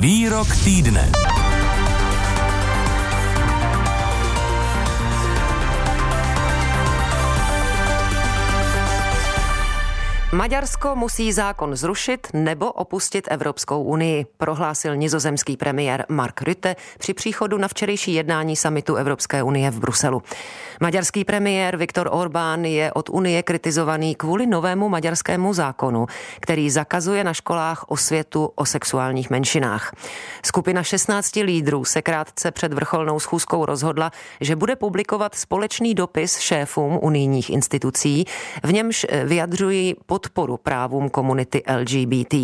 Výrok týdne. Maďarsko musí zákon zrušit nebo opustit Evropskou unii, prohlásil nizozemský premiér Mark Rutte při příchodu na včerejší jednání samitu Evropské unie v Bruselu. Maďarský premiér Viktor Orbán je od Unie kritizovaný kvůli novému maďarskému zákonu, který zakazuje na školách osvětu o sexuálních menšinách. Skupina 16 lídrů se krátce před vrcholnou schůzkou rozhodla, že bude publikovat společný dopis šéfům unijních institucí, v němž vyjadřují podporu právům komunity LGBT.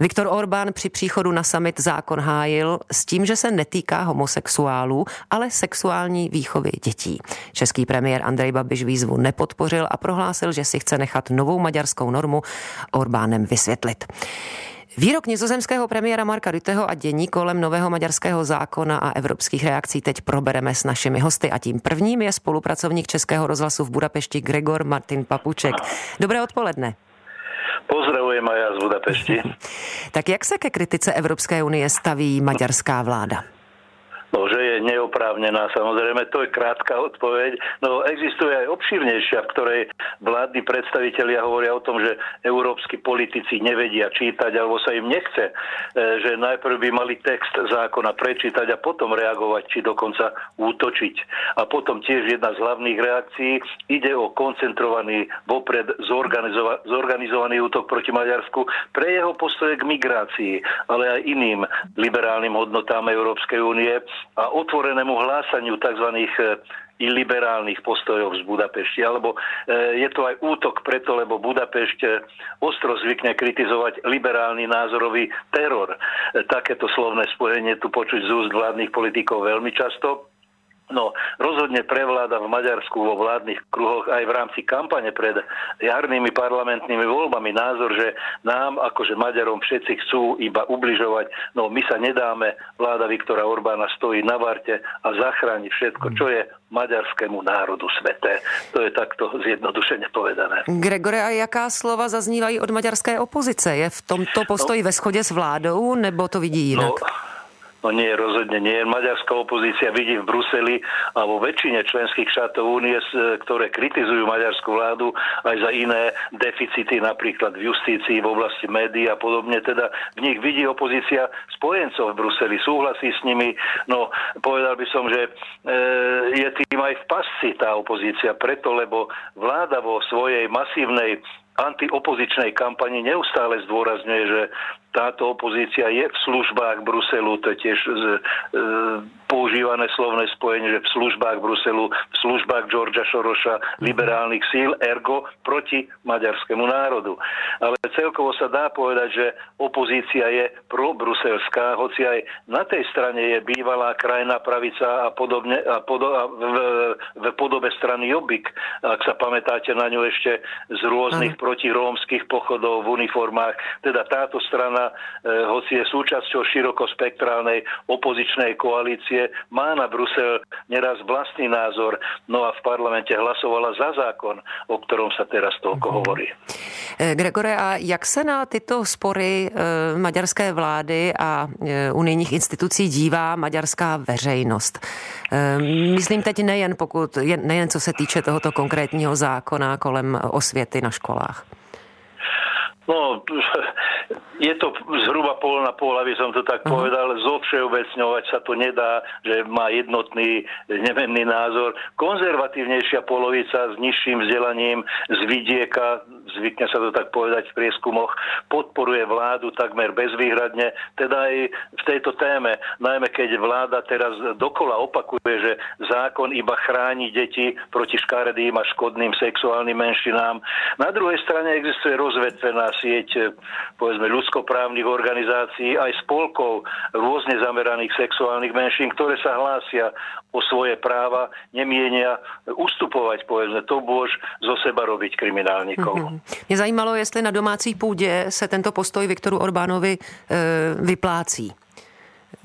Viktor Orbán při příchodu na summit zákon hájil s tím, že se netýká homosexuálů, ale sexuální výchovy dětí. Český premiér Andrej Babiš výzvu nepodpořil a prohlásil, že si chce nechat novou maďarskou normu Orbánem vysvětlit. Výrok nizozemského premiéra Marka Rutteho a dění kolem nového maďarského zákona a evropských reakcí teď probereme s našimi hosty a tím prvním je spolupracovník Českého rozhlasu v Budapešti Gregor Martin Papuček. Dobré odpoledne. Pozdravujem aj ja z Budapešti. tak jak se ke kritice Evropské unie staví maďarská vláda? Je neoprávnená, samozrejme, to je krátka odpoveď. No, existuje aj obšírnejšia, v ktorej vládni predstavitelia hovoria o tom, že európsky politici nevedia čítať, alebo sa im nechce, e, že najprv by mali text zákona prečítať a potom reagovať, či dokonca útočiť. A potom tiež jedna z hlavných reakcií ide o koncentrovaný, vopred zorganizova- zorganizovaný útok proti Maďarsku pre jeho postoje k migrácii, ale aj iným liberálnym hodnotám Európskej únie a otvorenému hlásaniu tzv. iliberálnych postojov z Budapešti. Alebo je to aj útok preto, lebo Budapešť ostro zvykne kritizovať liberálny názorový teror. Takéto slovné spojenie tu počuť z úst vládnych politikov veľmi často. No, rozhodne prevláda v Maďarsku vo vládnych kruhoch aj v rámci kampane pred jarnými parlamentnými voľbami názor, že nám, akože Maďarom, všetci chcú iba ubližovať. No, my sa nedáme, vláda Viktora Orbána stojí na varte a zachráni všetko, čo je maďarskému národu sveté. To je takto zjednodušeně povedané. Gregore, a jaká slova zaznívají od maďarské opozice? Je v tomto postoji no, ve shodě s vládou, nebo to vidí jinak? No, No nie, rozhodne nie. Maďarská opozícia vidí v Bruseli a vo väčšine členských štátov únie, ktoré kritizujú maďarskú vládu aj za iné deficity, napríklad v justícii, v oblasti médií a podobne. Teda v nich vidí opozícia spojencov v Bruseli, súhlasí s nimi. No, povedal by som, že e, je tým aj v pasci tá opozícia, preto, lebo vláda vo svojej masívnej antiopozičnej kampani neustále zdôrazňuje, že táto opozícia je v službách Bruselu, to je tiež z, používané slovné spojenie, že v službách Bruselu, v službách Georgia Šoroša, liberálnych síl, ergo proti maďarskému národu. Ale celkovo sa dá povedať, že opozícia je pro-bruselská, hoci aj na tej strane je bývalá krajná pravica a podobne a podo, a v, v podobe strany Jobbik, ak sa pamätáte na ňu ešte z rôznych protirómskych pochodov v uniformách. Teda táto strana, e, hoci je súčasťou širokospektrálnej opozičnej koalície, má na Brusel neraz vlastný názor, no a v parlamente hlasovala za zákon, o ktorom sa teraz toľko mhm. hovorí. E, Gregore, a jak se na tyto spory e, maďarské vlády a unijních institucí dívá maďarská veřejnost? Myslím teď nejen, pokud, nejen co se týče tohoto konkrétního zákona kolem osvěty na školách. No, je to zhruba pol na pol, aby som to tak uh-huh. povedal. Zovšeobecňovať sa to nedá, že má jednotný, nemenný názor. Konzervatívnejšia polovica s nižším vzdelaním z vidieka, zvykne sa to tak povedať v prieskumoch, podporuje vládu takmer bezvýhradne. Teda aj v tejto téme, najmä keď vláda teraz dokola opakuje, že zákon iba chráni deti proti škaredým a škodným sexuálnym menšinám. Na druhej strane existuje rozvetvená sieť eh, povedzme ľudskoprávnych organizácií aj spolkov rôzne zameraných sexuálnych menšín, ktoré sa hlásia o svoje práva, nemienia ustupovať, povedzme, to bož zo seba robiť kriminálnikov. Mm-hmm. Mě zajímalo, jestli na domácí půdě se tento postoj Viktoru Orbánovi e, vyplácí.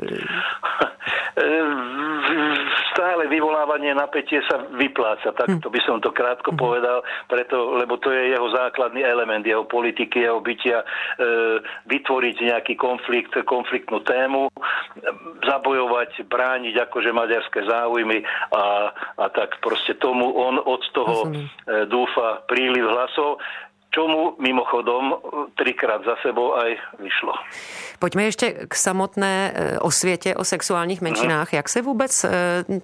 stále vyvolávanie napätie sa vypláca, tak hm. to by som to krátko hm. povedal, preto, lebo to je jeho základný element, jeho politiky, jeho bytia, e, vytvoriť nejaký konflikt, konfliktnú tému, zabojovať, brániť akože maďarské záujmy a, a tak proste tomu on od toho e, dúfa príliv hlasov čomu mimochodom e, trikrát za sebou aj vyšlo. Pojďme ještě k samotné e, osvětě o sexuálních menšinách. Jak se vůbec e,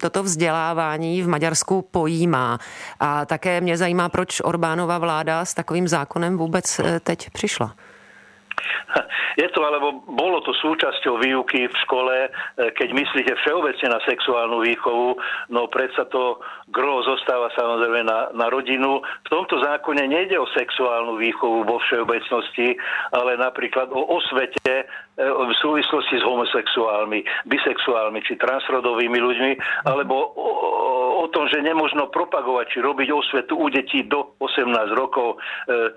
toto vzdělávání v Maďarsku pojímá? A také mě zajímá, proč Orbánova vláda s takovým zákonem vůbec teď přišla. Je to, alebo bolo to súčasťou výuky v škole, e, keď myslíte všeobecne na sexuálnu výchovu, no predsa to gro zostáva samozrejme na, na rodinu. V tomto zákone nejde o sexuálnu výchovu vo všeobecnosti, ale napríklad o osvete v súvislosti s homosexuálmi, bisexuálmi či transrodovými ľuďmi, alebo o, o tom, že nemožno propagovať či robiť osvetu u detí do 18 rokov e,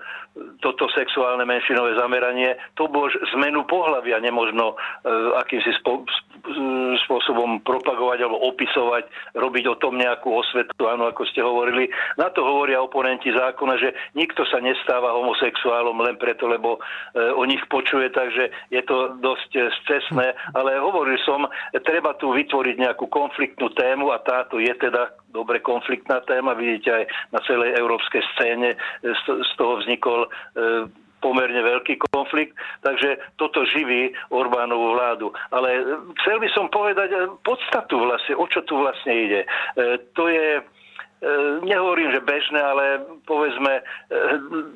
toto sexuálne menšinové zameranie, to bolo zmenu pohľavia nemožno e, akýmsi spo, spôsobom propagovať alebo opisovať, robiť o tom nejakú osvetu, áno, ako ste hovorili. Na to hovoria oponenti zákona, že nikto sa nestáva homosexuálom len preto, lebo e, o nich počuje, takže je to dosť scesné, ale hovoril som, treba tu vytvoriť nejakú konfliktnú tému a táto je teda dobre konfliktná téma, vidíte aj na celej európskej scéne, z toho vznikol e, pomerne veľký konflikt, takže toto živí Orbánovú vládu. Ale chcel by som povedať podstatu vlastne, o čo tu vlastne ide. To je nehovorím, že bežné, ale povedzme,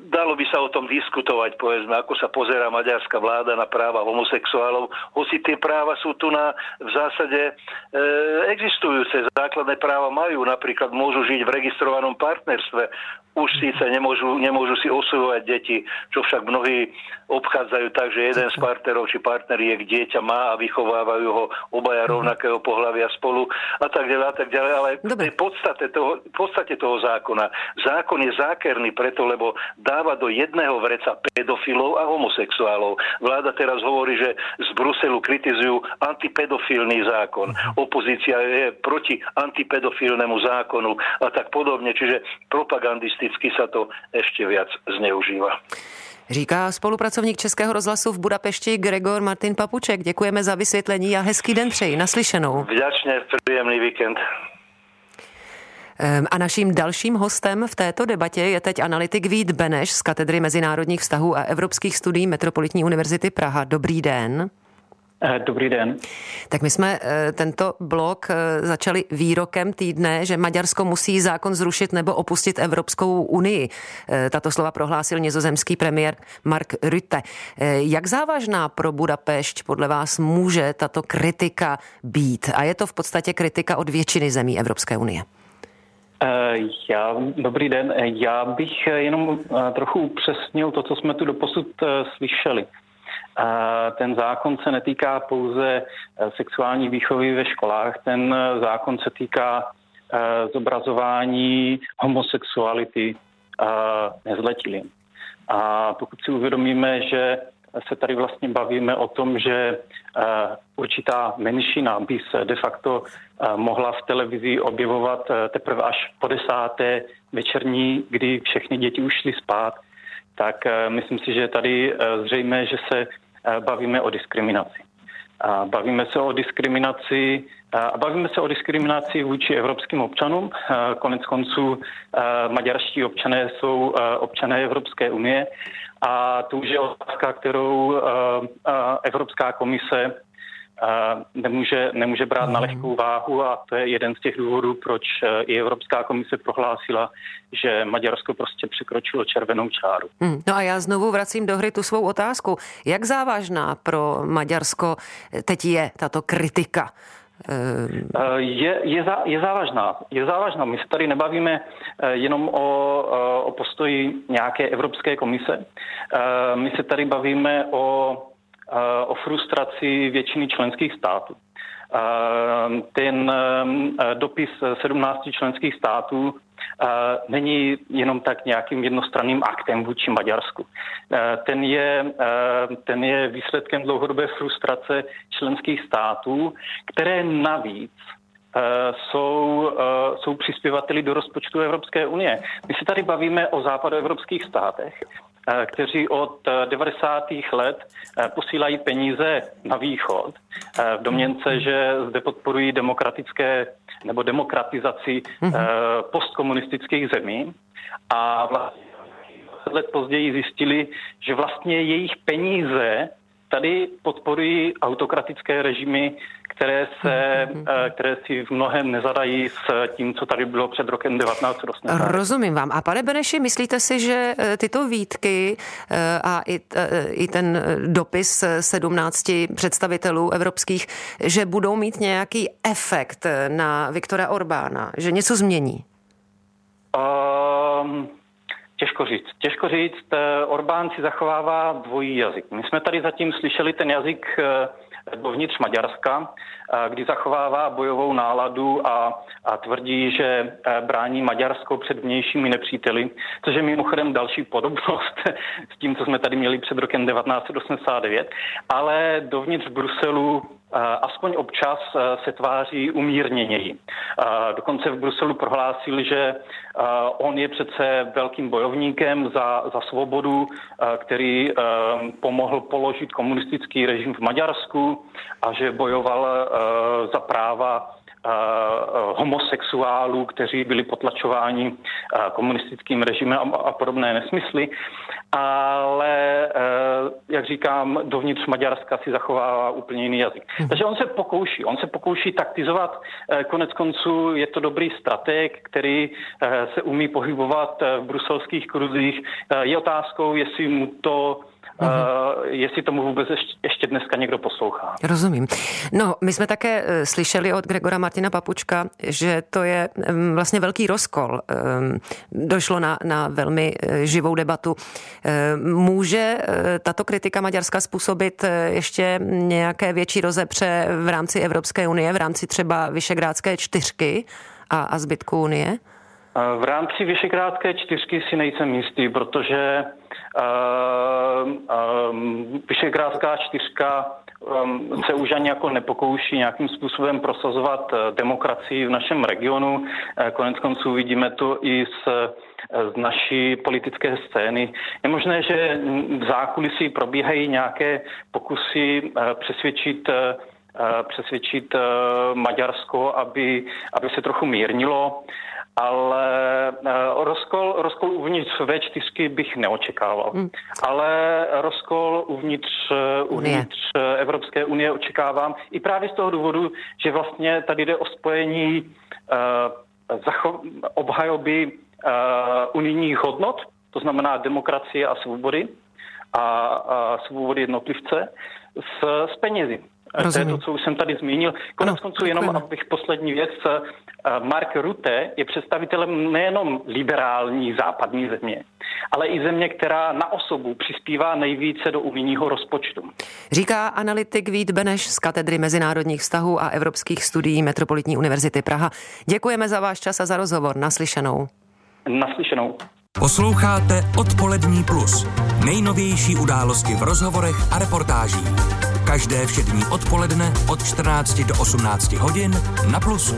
dalo by sa o tom diskutovať, povedzme, ako sa pozera maďarská vláda na práva homosexuálov, hoci tie práva sú tu na v zásade e, existujúce. Základné práva majú, napríklad môžu žiť v registrovanom partnerstve, už síce nemôžu, nemôžu si osvojovať deti, čo však mnohí obchádzajú tak, že jeden z partnerov či partneriek dieťa má a vychovávajú ho obaja mhm. rovnakého pohľavia spolu a tak ďalej a tak ďalej, ale Dobre. v podstate toho, v podstate toho zákona. Zákon je zákerný preto, lebo dáva do jedného vreca pedofilov a homosexuálov. Vláda teraz hovorí, že z Bruselu kritizujú antipedofilný zákon. Opozícia je proti antipedofilnému zákonu a tak podobne. Čiže propagandisti politicky sa to ešte viac zneužíva. Říká spolupracovník Českého rozhlasu v Budapešti Gregor Martin Papuček. Děkujeme za vysvětlení a hezký den přeji. Naslyšenou. Vďačně, příjemný víkend. Ehm, a naším dalším hostem v této debatě je teď analytik Vít Beneš z Katedry mezinárodních vztahů a evropských studií Metropolitní univerzity Praha. Dobrý den. Eh, dobrý den. Tak my jsme eh, tento blok eh, začali výrokem týdne, že Maďarsko musí zákon zrušit nebo opustit Evropskou unii. Tato slova prohlásil nizozemský premiér Mark Rutte. Jak závažná pro Budapešť podle vás může tato kritika být? A je to v podstatě kritika od většiny zemí Evropské unie. Já, dobrý den. Já bych jenom trochu upřesnil to, co jsme tu doposud slyšeli. Ten zákon se netýká pouze eh, sexuální výchovy ve školách, ten eh, zákon se týká eh, zobrazování homosexuality nezletilým. A pokud si uvědomíme, že se tady vlastně bavíme o tom, že určitá menšina by se de facto mohla v televizi objevovat teprve až po desáté večerní, kdy všechny děti už šly spát, tak myslím si, že je tady zřejmé, že se bavíme o diskriminaci. Bavíme se o diskriminaci a bavíme se o diskriminaci vůči evropským občanům. Konec konců maďarští občané jsou občané Evropské unie a to už je otázka, kterou Evropská komise nemůže, nemůže brát na mhm. lehkou váhu a to je jeden z těch důvodů, proč i Evropská komise prohlásila, že Maďarsko prostě překročilo červenou čáru. Hmm. No a já znovu vracím do hry tu svou otázku. Jak závažná pro Maďarsko teď je tato kritika? E, je, je, zá, je závažná. Je závažná. My se tady nebavíme e, jenom o, o postoji nějaké Evropské komise. My se tady bavíme o o frustraci většiny členských států. Ten dopis 17 členských států není jenom tak nějakým jednostranným aktem vůči Maďarsku. Ten je, ten je výsledkem dlouhodobé frustrace členských států, které navíc jsou, jsou přispěvateli do rozpočtu Evropské unie. My se tady bavíme o západoevropských státech, kteří od 90. let posílají peníze na východ v domněnce, že zde podporují demokratické nebo demokratizaci mm-hmm. postkomunistických zemí a vlastně let později zjistili, že vlastně jejich peníze tady podporují autokratické režimy, které, se, mhm. eh, které si v mnohem nezadají s tím, co tady bylo před rokem 1980. Rozumím vám. A pane Beneši, myslíte si, že eh, tyto výtky eh, a i, i ten dopis 17 představitelů evropských, že budou mít nějaký efekt na Viktora Orbána, že něco změní? Um, Těžko říct. Těžko říct, Orbán si zachovává dvojí jazyk. My jsme tady zatím slyšeli ten jazyk dovnitř Maďarska, kdy zachovává bojovou náladu a, a tvrdí, že brání Maďarsko před vnějšími nepříteli, což je mimochodem další podobnost s tím, co jsme tady měli před rokem 1989, ale dovnitř Bruselu aspoň občas se tváří umírněněji. Dokonce v Bruselu prohlásil, že on je přece velkým bojovníkem za, za svobodu, který pomohl položit komunistický režim v Maďarsku a že bojoval za práva homosexuálů, kteří byli potlačováni komunistickým režimem a podobné nesmysly. Ale, jak říkám, dovnitř Maďarska si zachovává úplně jiný jazyk. Mhm. Takže on se pokouší, on se pokouší taktizovat. Konec konců je to dobrý strateg, který se umí pohybovat v bruselských kruzích. Je otázkou, jestli mu to uh-huh. jestli tomu vůbec ještě dneska někdo poslouchá. Rozumím. No, my jsme také eh, slyšeli od Gregora Martina Papučka, že to je mm, vlastně velký rozkol. Ehm, došlo na, na velmi eh, živou debatu. Může tato kritika Maďarska způsobit ještě nějaké větší rozepře v rámci Evropské unie, v rámci třeba Vyšegrádské čtyřky a, a zbytku unie? V rámci Vyšegrádské čtyřky si nejsem jistý, protože uh, um, Vyšegrádská čtyřka um, se už ani jako nepokouší nějakým způsobem prosazovat demokracii v našem regionu. Konec konců vidíme to i z, z naší politické scény. Je možné, že v zákulisí probíhají nějaké pokusy přesvědčit přesvědčit Maďarsko, aby, aby se trochu mírnilo ale uh, rozkol, rozkol uvnitř V4 bych neočekával. Hmm. Ale rozkol uvnitř, eh, uvnitř eh, Evropské unie očekávám i právě z toho důvodu, že vlastně tady jde o spojení uh, zacho- obhajoby uh, unijních hodnot, to znamená demokracie a svobody a, a svobody jednotlivce s, s penězi. Rozumím. To je to, co už jsem tady zmínil. Konec konců jenom, abych poslední věc. Eh, Mark Rutte je představitelem nejenom liberální západní země, ale i země, která na osobu přispívá nejvíce do unijního rozpočtu. Říká analytik Vít Beneš z katedry mezinárodních vztahů a evropských studií Metropolitní univerzity Praha. Děkujeme za váš čas a za rozhovor. Naslyšenou. Naslyšenou. Posloucháte Odpolední plus. Nejnovější události v rozhovorech a reportážích. Každé všední odpoledne od 14 do 18 hodin na Plusu.